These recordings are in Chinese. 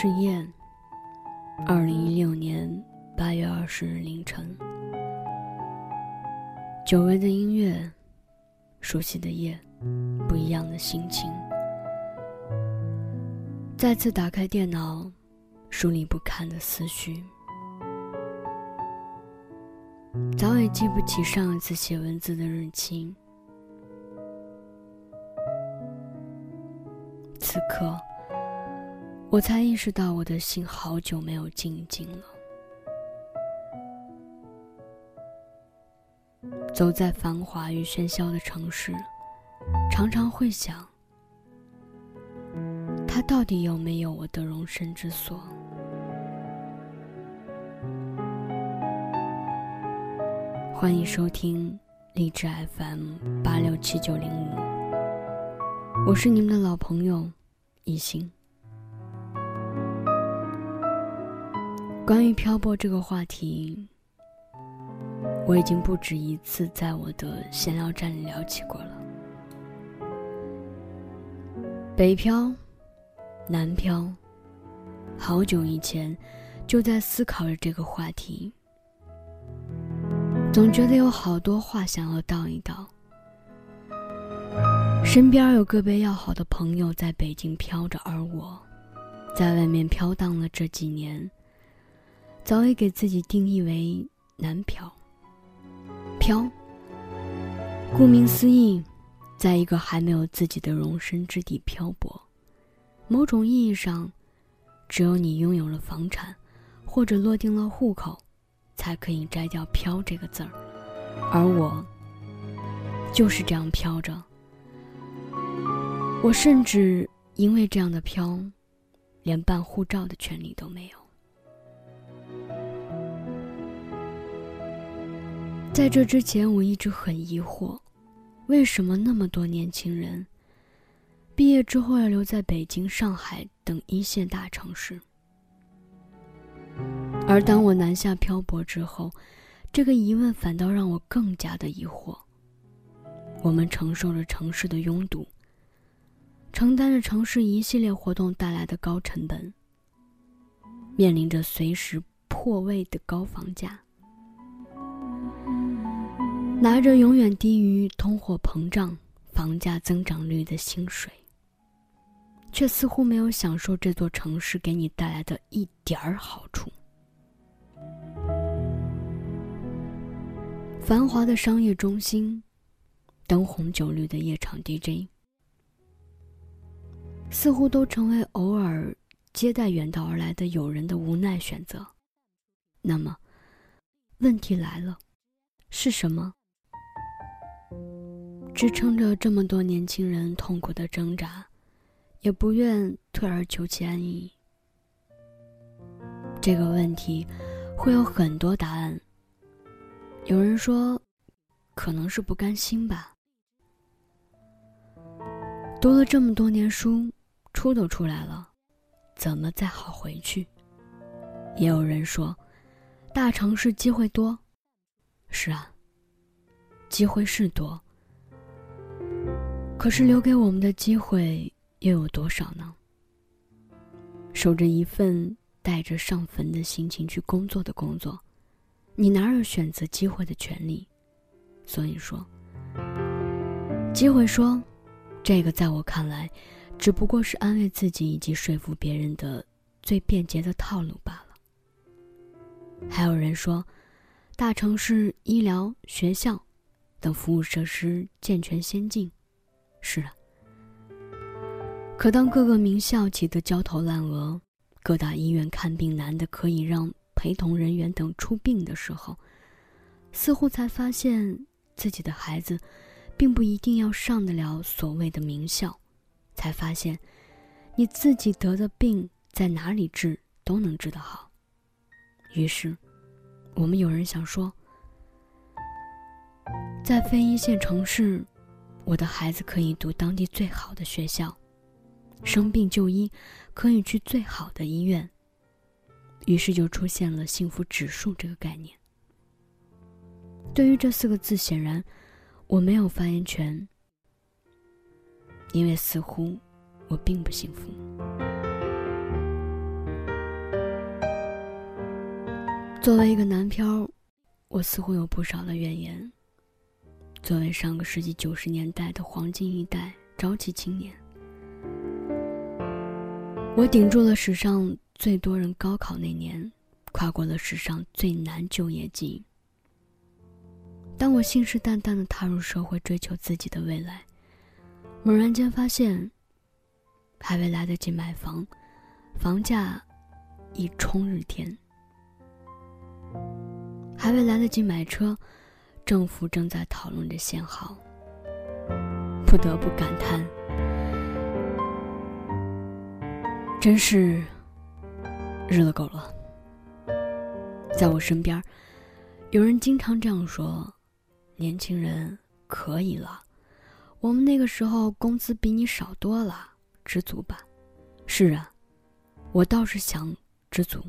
是夜，二零一六年八月二十日凌晨，久违的音乐，熟悉的夜，不一样的心情。再次打开电脑，梳理不堪的思绪，早已记不起上一次写文字的日期。此刻。我才意识到，我的心好久没有静静了。走在繁华与喧嚣的城市，常常会想，他到底有没有我的容身之所？欢迎收听励志 FM 八六七九零五，我是你们的老朋友一心。关于漂泊这个话题，我已经不止一次在我的闲聊站里聊起过了。北漂，南漂，好久以前就在思考着这个话题，总觉得有好多话想要道一道。身边有个别要好的朋友在北京飘着，而我，在外面飘荡了这几年。早已给自己定义为南漂。漂，顾名思义，在一个还没有自己的容身之地漂泊。某种意义上，只有你拥有了房产，或者落定了户口，才可以摘掉“漂”这个字儿。而我，就是这样飘着。我甚至因为这样的漂，连办护照的权利都没有。在这之前，我一直很疑惑，为什么那么多年轻人毕业之后要留在北京、上海等一线大城市？而当我南下漂泊之后，这个疑问反倒让我更加的疑惑。我们承受着城市的拥堵，承担着城市一系列活动带来的高成本，面临着随时破位的高房价。拿着永远低于通货膨胀、房价增长率的薪水，却似乎没有享受这座城市给你带来的一点儿好处。繁华的商业中心，灯红酒绿的夜场 DJ，似乎都成为偶尔接待远道而来的友人的无奈选择。那么，问题来了，是什么？支撑着这么多年轻人痛苦的挣扎，也不愿退而求其安逸。这个问题会有很多答案。有人说，可能是不甘心吧。读了这么多年书，出都出来了，怎么再好回去？也有人说，大城市机会多。是啊，机会是多。可是留给我们的机会又有多少呢？守着一份带着上坟的心情去工作的工作，你哪有选择机会的权利？所以说，机会说，这个在我看来，只不过是安慰自己以及说服别人的最便捷的套路罢了。还有人说，大城市医疗、学校等服务设施健全先进。是啊，可当各个名校挤得焦头烂额，各大医院看病难的可以让陪同人员等出病的时候，似乎才发现自己的孩子，并不一定要上得了所谓的名校，才发现，你自己得的病在哪里治都能治得好。于是，我们有人想说，在非一线城市。我的孩子可以读当地最好的学校生病就医可以去最好的医院。于是就出现了幸福指数这个概念。对于这四个字显然我没有发言权因为似乎我并不幸福。作为一个男漂我似乎有不少的怨言作为上个世纪九十年代的黄金一代朝气青年，我顶住了史上最多人高考那年，跨过了史上最难就业季。当我信誓旦旦的踏入社会，追求自己的未来，猛然间发现，还未来得及买房，房价已冲日天。还未来得及买车，政府正在讨论着限号。不得不感叹，真是日了狗了。在我身边，有人经常这样说：“年轻人可以了，我们那个时候工资比你少多了，知足吧。”是啊，我倒是想知足。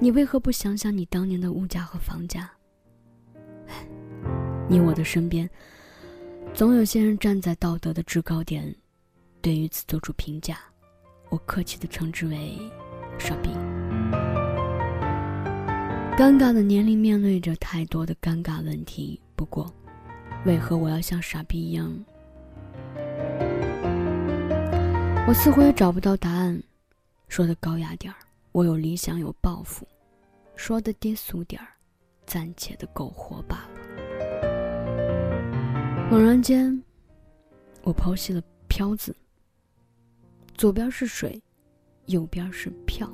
你为何不想想你当年的物价和房价？你我的身边，总有些人站在道德的制高点，对于此做出评价。我客气的称之为“傻逼”。尴尬的年龄面对着太多的尴尬问题。不过，为何我要像傻逼一样？我似乎也找不到答案。说的高雅点儿。我有理想，有抱负，说的低俗点儿，暂且的苟活罢了。猛然间，我剖析了“飘”字，左边是水，右边是票，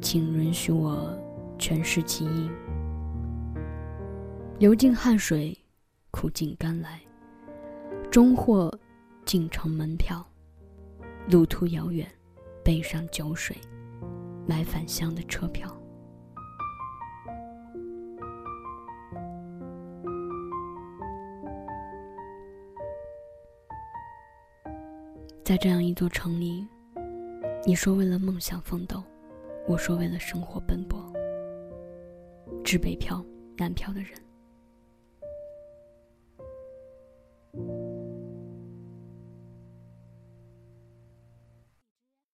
请允许我诠释其意：流尽汗水，苦尽甘来，终获进城门票，路途遥远，背上酒水。买返乡的车票，在这样一座城里，你说为了梦想奋斗，我说为了生活奔波。致北漂、南漂的人。